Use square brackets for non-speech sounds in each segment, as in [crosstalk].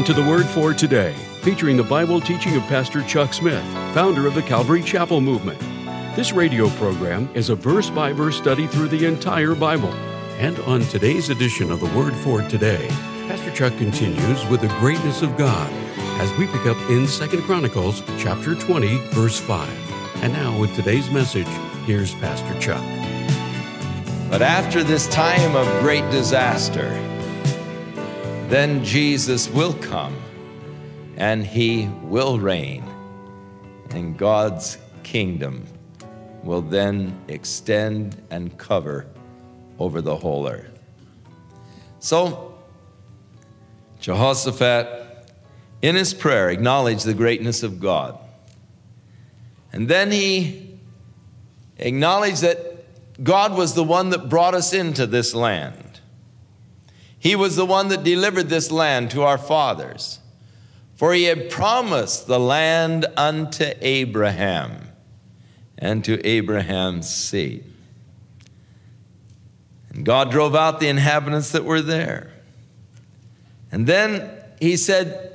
Welcome to the Word for Today, featuring the Bible teaching of Pastor Chuck Smith, founder of the Calvary Chapel Movement. This radio program is a verse by verse study through the entire Bible. And on today's edition of the Word for Today, Pastor Chuck continues with the greatness of God as we pick up in 2 Chronicles chapter 20, verse 5. And now with today's message, here's Pastor Chuck. But after this time of great disaster, then Jesus will come and he will reign, and God's kingdom will then extend and cover over the whole earth. So, Jehoshaphat, in his prayer, acknowledged the greatness of God. And then he acknowledged that God was the one that brought us into this land. He was the one that delivered this land to our fathers. For he had promised the land unto Abraham and to Abraham's seed. And God drove out the inhabitants that were there. And then he said,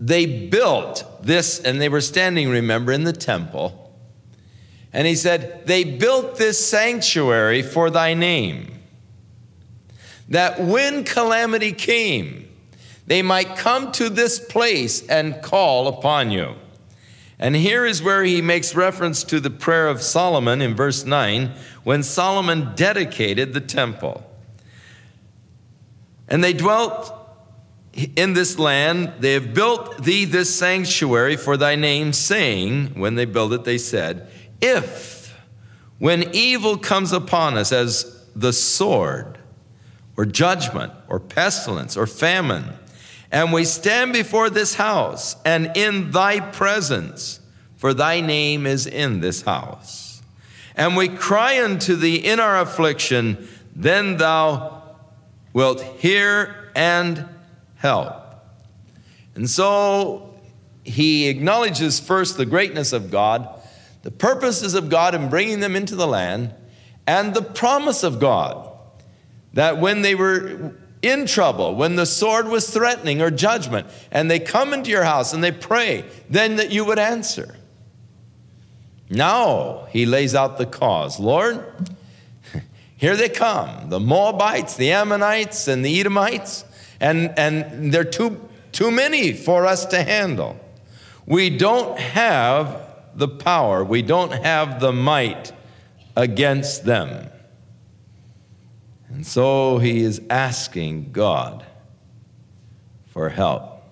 they built this, and they were standing, remember, in the temple. And he said, They built this sanctuary for thy name, that when calamity came, they might come to this place and call upon you. And here is where he makes reference to the prayer of Solomon in verse 9, when Solomon dedicated the temple. And they dwelt in this land, they have built thee this sanctuary for thy name, saying, when they built it, they said, if, when evil comes upon us as the sword, or judgment, or pestilence, or famine, and we stand before this house and in thy presence, for thy name is in this house, and we cry unto thee in our affliction, then thou wilt hear and help. And so he acknowledges first the greatness of God the purposes of God in bringing them into the land, and the promise of God that when they were in trouble, when the sword was threatening or judgment, and they come into your house and they pray, then that you would answer. Now he lays out the cause. Lord, [laughs] here they come the Moabites, the Ammonites, and the Edomites, and, and they're too, too many for us to handle. We don't have the power, we don't have the might against them. And so he is asking God for help.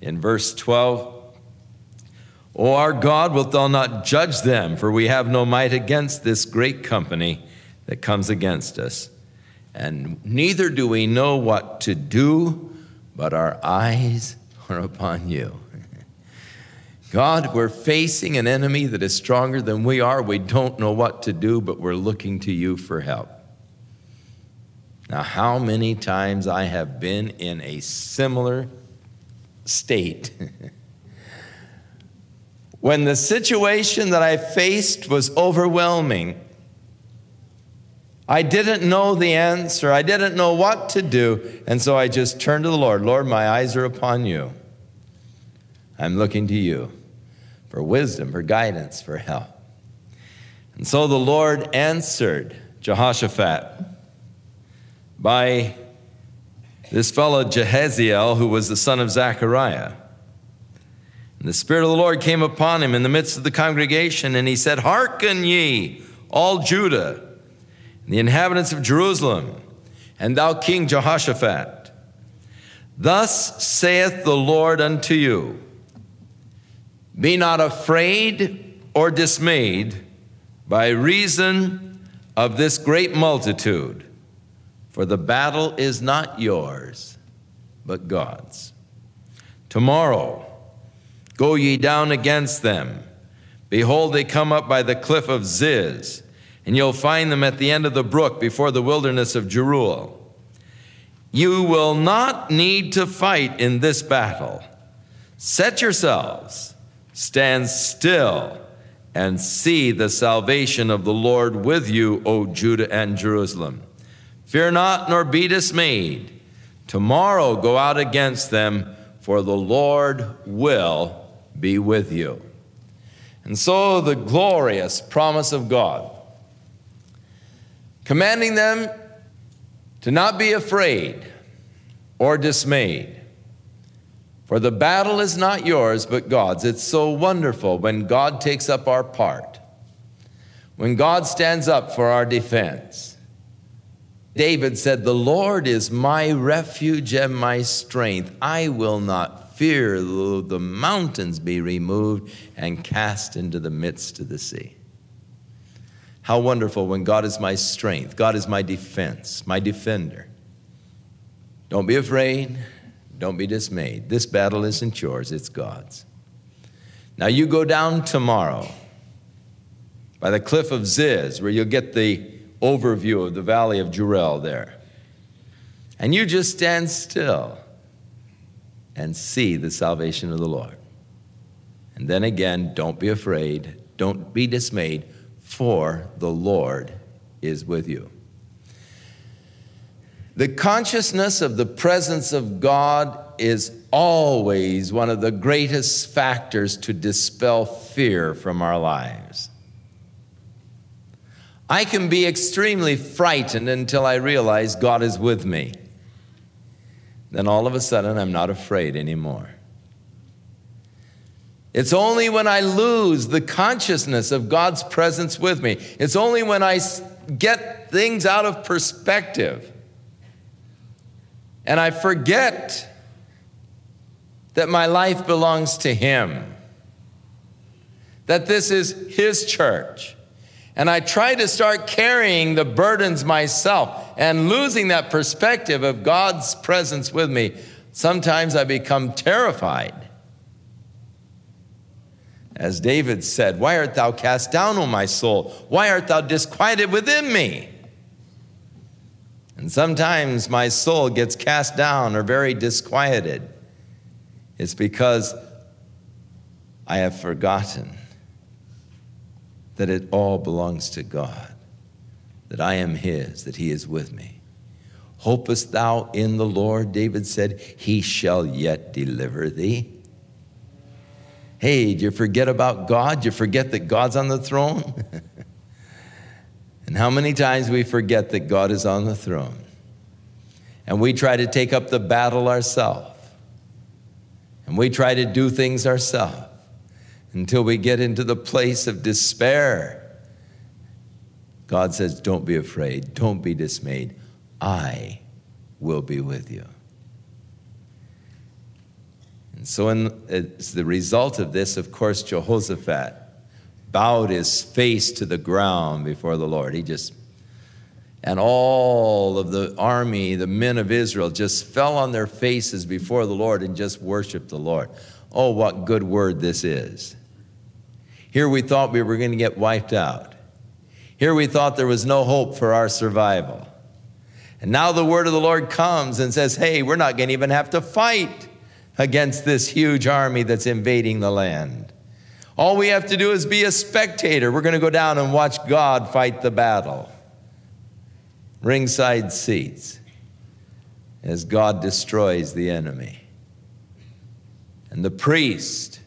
In verse 12, O our God, wilt thou not judge them? For we have no might against this great company that comes against us. And neither do we know what to do, but our eyes are upon you. God, we're facing an enemy that is stronger than we are. We don't know what to do, but we're looking to you for help. Now, how many times I have been in a similar state. [laughs] when the situation that I faced was overwhelming, I didn't know the answer. I didn't know what to do. And so I just turned to the Lord Lord, my eyes are upon you. I'm looking to you for wisdom, for guidance, for help. And so the Lord answered Jehoshaphat by this fellow Jehaziel, who was the son of Zechariah. And the Spirit of the Lord came upon him in the midst of the congregation, and he said, Hearken ye, all Judah, and the inhabitants of Jerusalem, and thou King Jehoshaphat. Thus saith the Lord unto you be not afraid or dismayed by reason of this great multitude, for the battle is not yours, but God's. Tomorrow, go ye down against them. Behold, they come up by the cliff of Ziz, and you'll find them at the end of the brook before the wilderness of Jeruel. You will not need to fight in this battle. Set yourselves Stand still and see the salvation of the Lord with you, O Judah and Jerusalem. Fear not, nor be dismayed. Tomorrow go out against them, for the Lord will be with you. And so the glorious promise of God, commanding them to not be afraid or dismayed. For the battle is not yours, but God's. It's so wonderful when God takes up our part, when God stands up for our defense. David said, The Lord is my refuge and my strength. I will not fear though the mountains be removed and cast into the midst of the sea. How wonderful when God is my strength, God is my defense, my defender. Don't be afraid, don't be dismayed. This battle isn't yours, it's God's. Now you go down tomorrow by the cliff of Ziz, where you'll get the overview of the valley of Jeruel there. And you just stand still and see the salvation of the Lord. And then again, don't be afraid, don't be dismayed, for the Lord is with you. The consciousness of the presence of God is always one of the greatest factors to dispel fear from our lives. I can be extremely frightened until I realize God is with me. Then all of a sudden, I'm not afraid anymore. It's only when I lose the consciousness of God's presence with me, it's only when I get things out of perspective and I forget that my life belongs to Him, that this is His church and I try to start carrying the burdens myself and losing that perspective of God's presence with me, sometimes I become terrified. As David said, Why art thou cast down, O my soul? Why art thou disquieted within me? And sometimes my soul gets cast down or very disquieted. It's because I have forgotten that it all belongs to God, that I am His, that He is with me. Hopest thou in the Lord? David said, He shall yet deliver thee. Hey, do you forget about God? Do you forget that God's on the throne? [laughs] and how many times we forget that God is on the throne? And we try to take up the battle ourselves. And we try to do things ourselves until we get into the place of despair. God says, Don't be afraid, don't be dismayed. I will be with you. And so, in, as the result of this, of course, Jehoshaphat bowed his face to the ground before the Lord. He just, and all of the army, the men of Israel, just fell on their faces before the Lord and just worshiped the Lord. Oh, what good word this is. Here we thought we were going to get wiped out. Here we thought there was no hope for our survival. And now the word of the Lord comes and says, hey, we're not going to even have to fight against this huge army that's invading the land. All we have to do is be a spectator. We're going to go down and watch God fight the battle. Ringside seats as God destroys the enemy. And the priest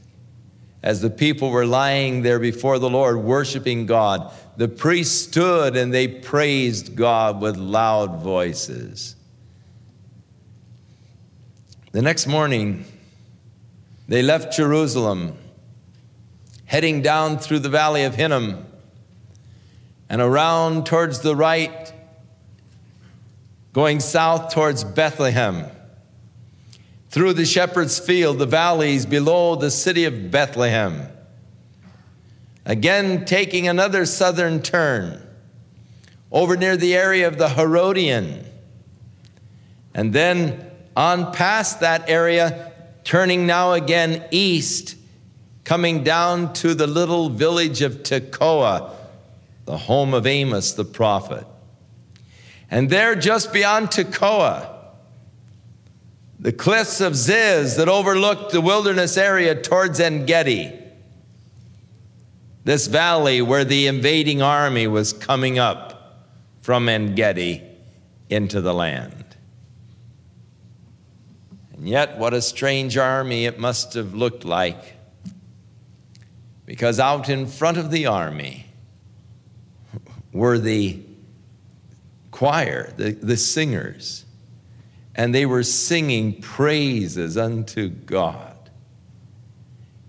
as the people were lying there before the Lord, worshiping God, the priests stood and they praised God with loud voices. The next morning, they left Jerusalem, heading down through the valley of Hinnom and around towards the right, going south towards Bethlehem through the shepherd's field, the valleys below the city of Bethlehem. Again, taking another southern turn over near the area of the Herodian. And then on past that area, turning now again east, coming down to the little village of Tekoa, the home of Amos the prophet. And there, just beyond Tekoa, the cliffs of Ziz that overlooked the wilderness area towards En Gedi. This valley where the invading army was coming up from En Gedi into the land. And yet, what a strange army it must have looked like. Because out in front of the army were the choir, the, the singers, and they were singing praises unto God.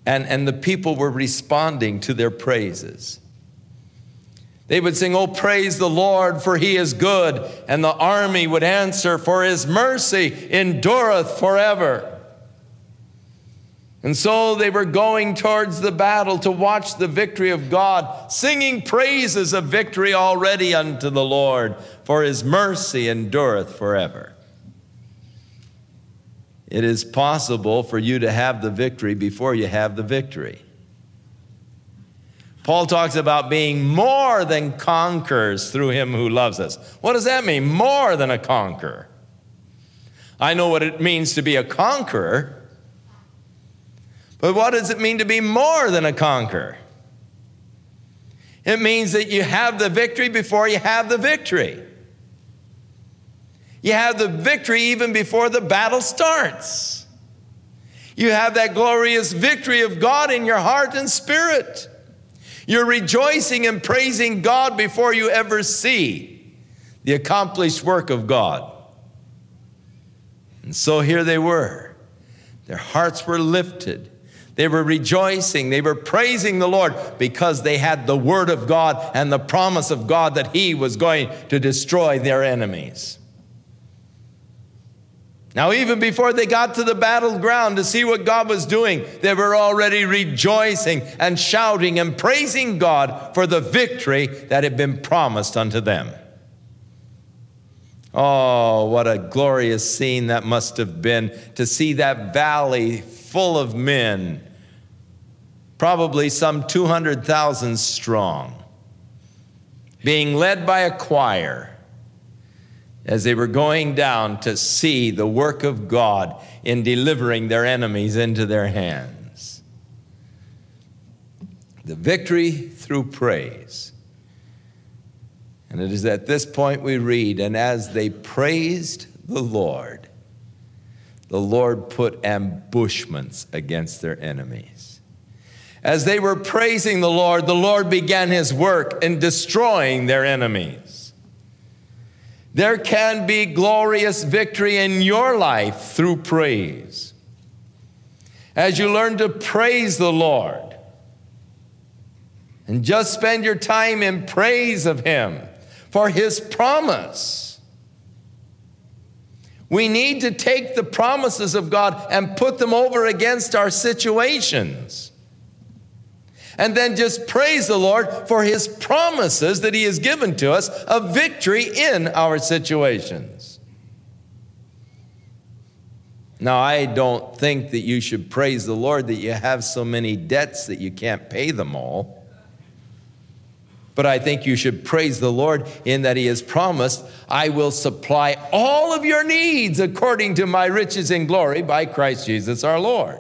And, and the people were responding to their praises. They would sing, Oh, praise the Lord, for he is good. And the army would answer, For his mercy endureth forever. And so they were going towards the battle to watch the victory of God, singing praises of victory already unto the Lord, for his mercy endureth forever. It is possible for you to have the victory before you have the victory. Paul talks about being more than conquerors through him who loves us. What does that mean? More than a conqueror. I know what it means to be a conqueror, but what does it mean to be more than a conqueror? It means that you have the victory before you have the victory. You have the victory even before the battle starts. You have that glorious victory of God in your heart and spirit. You're rejoicing and praising God before you ever see the accomplished work of God. And so here they were. Their hearts were lifted. They were rejoicing. They were praising the Lord because they had the word of God and the promise of God that He was going to destroy their enemies. Now, even before they got to the battleground to see what God was doing, they were already rejoicing and shouting and praising God for the victory that had been promised unto them. Oh, what a glorious scene that must have been to see that valley full of men, probably some 200,000 strong, being led by a choir as they were going down to see the work of God in delivering their enemies into their hands. The victory through praise. And it is at this point we read, and as they praised the Lord, the Lord put ambushments against their enemies. As they were praising the Lord, the Lord began his work in destroying their enemies. There can be glorious victory in your life through praise. As you learn to praise the Lord and just spend your time in praise of Him for His promise. We need to take the promises of God and put them over against our situations and then just praise the Lord for his promises that he has given to us of victory in our situations. Now, I don't think that you should praise the Lord that you have so many debts that you can't pay them all. But I think you should praise the Lord in that He has promised, I will supply all of your needs according to my riches in glory by Christ Jesus our Lord.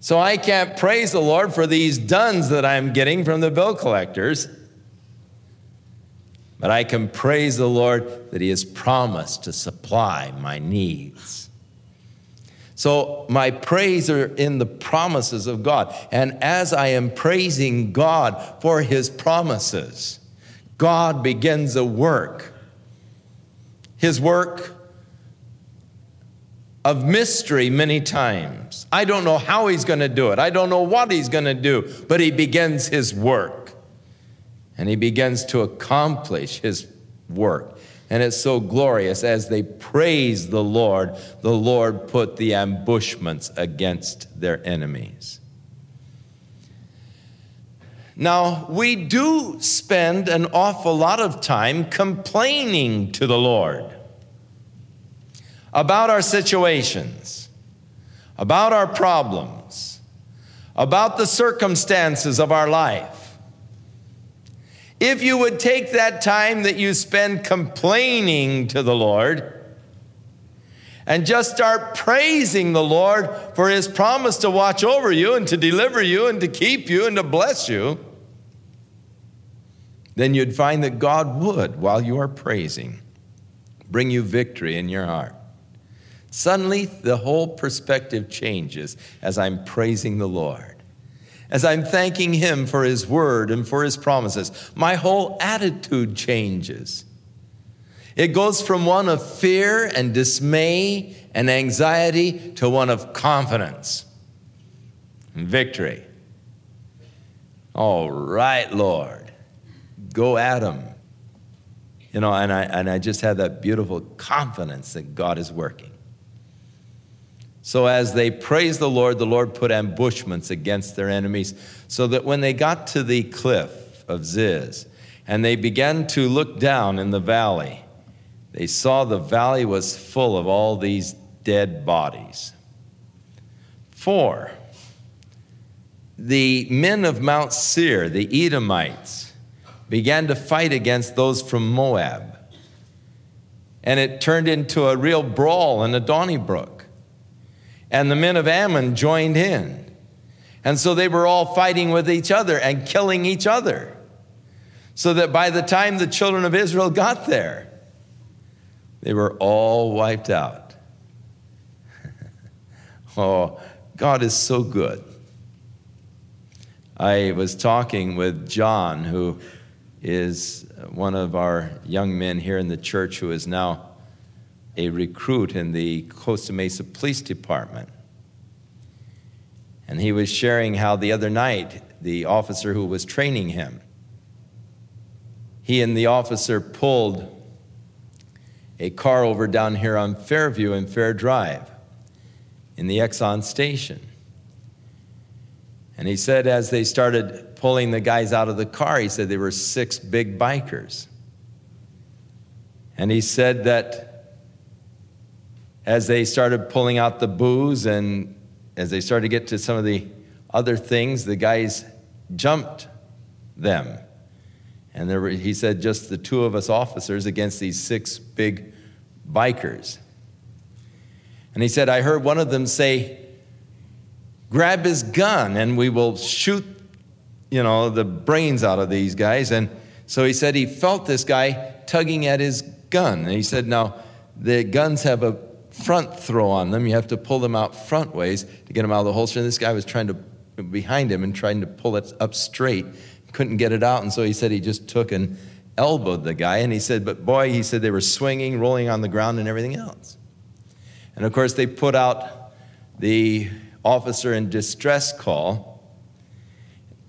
So I can't praise the Lord for these duns that I'm getting from the bill collectors. But I can praise the Lord that He has promised to supply my needs. So my praise are in the promises of God. And as I am praising God for His promises, God begins a work. His work of mystery many times. I don't know how he's going to do it. I don't know what he's going to do, but he begins his work. And he begins to accomplish his work. And it's so glorious as they praise the Lord, the Lord put the ambushments against their enemies. Now, we do spend an awful lot of time complaining to the Lord about our situations, about our problems, about the circumstances of our life. If you would take that time that you spend complaining to the Lord and just start praising the Lord for His promise to watch over you and to deliver you and to keep you and to bless you, then you'd find that God would, while you are praising, bring you victory in your heart. Suddenly, the whole perspective changes as I'm praising the Lord, as I'm thanking Him for His word and for His promises. My whole attitude changes. It goes from one of fear and dismay and anxiety to one of confidence and victory. All right, Lord, go at them. You know, and I, and I just had that beautiful confidence that God is working. So as they praised the Lord, the Lord put ambushments against their enemies, so that when they got to the cliff of Ziz and they began to look down in the valley, they saw the valley was full of all these dead bodies. For, the men of Mount Seir, the Edomites, began to fight against those from Moab. And it turned into a real brawl in the Donnybrook. And the men of Ammon joined in. And so they were all fighting with each other and killing each other. So that by the time the children of Israel got there, they were all wiped out. [laughs] oh, God is so good. I was talking with John, who is one of our young men here in the church who is now a recruit in the Costa Mesa Police Department. And he was sharing how the other night, the officer who was training him, he and the officer pulled a car over down here on Fairview and Fair Drive in the Exxon station. And he said, as they started pulling the guys out of the car, he said they were six big bikers. And he said that as they started pulling out the booze and as they started to get to some of the other things, the guys jumped them. And there were, he said, just the two of us officers against these six big bikers. And he said, I heard one of them say, grab his gun and we will shoot, you know, the brains out of these guys. And so he said he felt this guy tugging at his gun. And he said, now, the guns have a front throw on them. You have to pull them out front ways to get them out of the holster. And this guy was trying to, behind him and trying to pull it up straight. Couldn't get it out. And so he said he just took and elbowed the guy. And he said, but boy, he said they were swinging, rolling on the ground, and everything else. And of course, they put out the officer in distress call.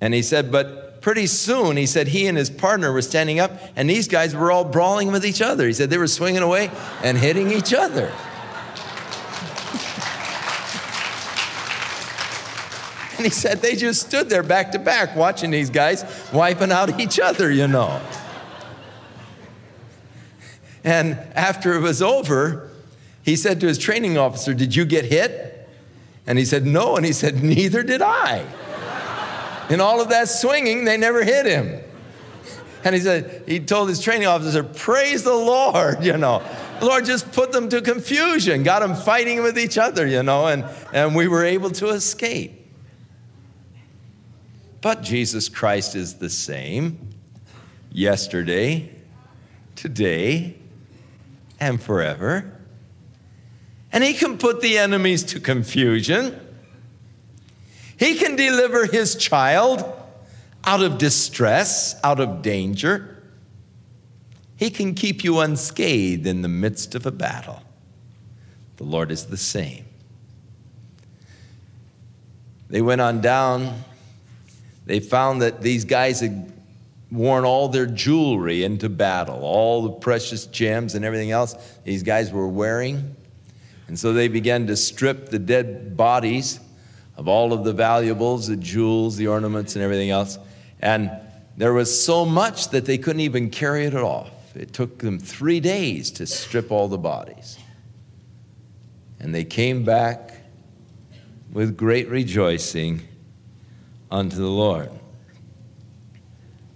And he said, but pretty soon, he said he and his partner were standing up, and these guys were all brawling with each other. He said they were swinging away and hitting each other. And he said they just stood there back to back watching these guys wiping out each other, you know. And after it was over, he said to his training officer, Did you get hit? And he said, No. And he said, Neither did I. In all of that swinging, they never hit him. And he said, He told his training officer, Praise the Lord, you know. The Lord just put them to confusion, got them fighting with each other, you know, and, and we were able to escape. But Jesus Christ is the same yesterday, today, and forever. And he can put the enemies to confusion. He can deliver his child out of distress, out of danger. He can keep you unscathed in the midst of a battle. The Lord is the same. They went on down. They found that these guys had worn all their jewelry into battle, all the precious gems and everything else these guys were wearing. And so they began to strip the dead bodies of all of the valuables, the jewels, the ornaments, and everything else. And there was so much that they couldn't even carry it off. It took them three days to strip all the bodies. And they came back with great rejoicing unto the Lord.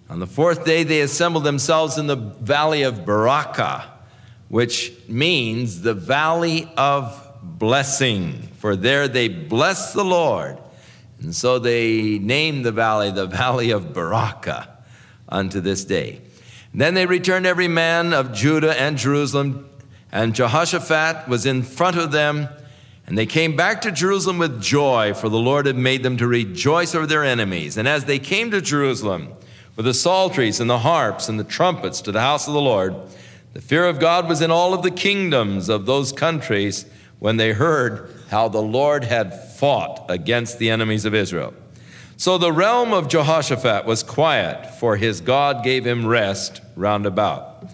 On the fourth day, they assembled themselves in the valley of Berachah which means the valley of blessing. For there they blessed the Lord. And so they named the valley the valley of Berachah unto this day. then they returned every man of Judah and Jerusalem And Jehoshaphat was in front of them, and they came back to Jerusalem with joy, for the Lord had made them to rejoice over their enemies. And as they came to Jerusalem with the psalteries and the harps and the trumpets to the house of the Lord, the fear of God was in all of the kingdoms of those countries when they heard how the Lord had fought against the enemies of Israel. So the realm of Jehoshaphat was quiet, for his God gave him rest round about.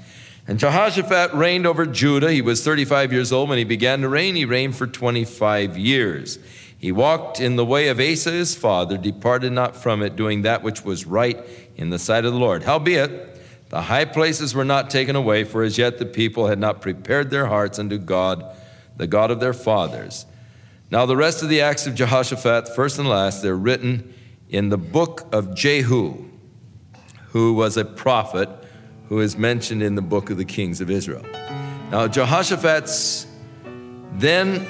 And Jehoshaphat reigned over Judah. He was 35 years old when he began to reign. He reigned for 25 years. He walked in the way of Asa his father, departed not from it, doing that which was right in the sight of the Lord. Howbeit, the high places were not taken away, for as yet the people had not prepared their hearts unto God, the God of their fathers. Now, the rest of the acts of Jehoshaphat, first and last, they're written in the book of Jehu, who was a prophet who is mentioned in the book of the kings of Israel. Now, Jehoshaphat's then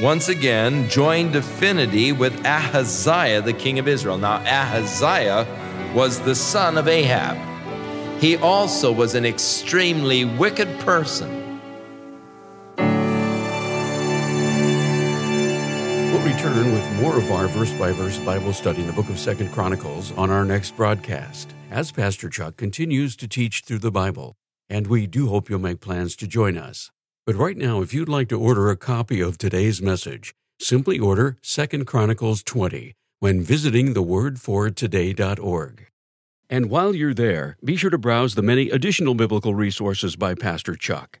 once again joined affinity with Ahaziah, the king of Israel. Now, Ahaziah was the son of Ahab. He also was an extremely wicked person. Return with more of our verse by verse Bible study in the book of Second Chronicles on our next broadcast as Pastor Chuck continues to teach through the Bible. And we do hope you'll make plans to join us. But right now, if you'd like to order a copy of today's message, simply order Second Chronicles 20 when visiting thewordfortoday.org. And while you're there, be sure to browse the many additional biblical resources by Pastor Chuck.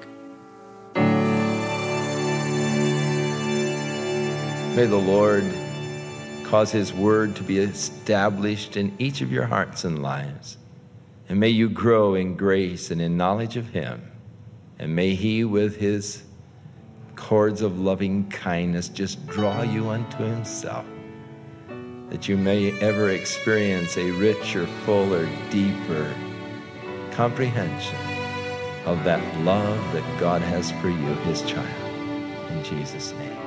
May the Lord cause His word to be established in each of your hearts and lives. And may you grow in grace and in knowledge of Him. And may He, with His cords of loving kindness, just draw you unto Himself. That you may ever experience a richer, fuller, deeper comprehension of that love that God has for you, His child. In Jesus' name.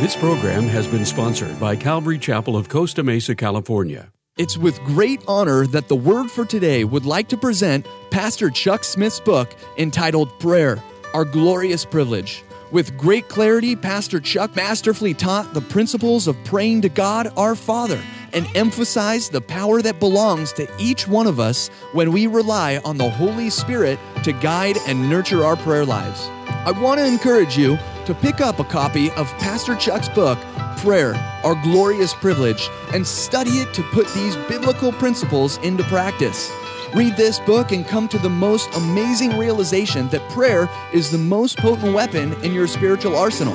This program has been sponsored by Calvary Chapel of Costa Mesa, California. It's with great honor that the Word for Today would like to present Pastor Chuck Smith's book entitled Prayer Our Glorious Privilege. With great clarity, Pastor Chuck masterfully taught the principles of praying to God our Father and emphasized the power that belongs to each one of us when we rely on the Holy Spirit to guide and nurture our prayer lives. I want to encourage you to pick up a copy of Pastor Chuck's book, Prayer, Our Glorious Privilege, and study it to put these biblical principles into practice. Read this book and come to the most amazing realization that prayer is the most potent weapon in your spiritual arsenal,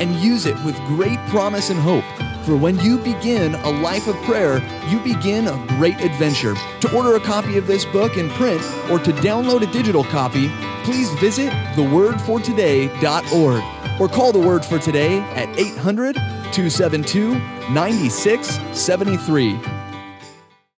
and use it with great promise and hope. For when you begin a life of prayer, you begin a great adventure. To order a copy of this book in print or to download a digital copy, please visit thewordfortoday.org or call the Word for Today at 800 272 9673.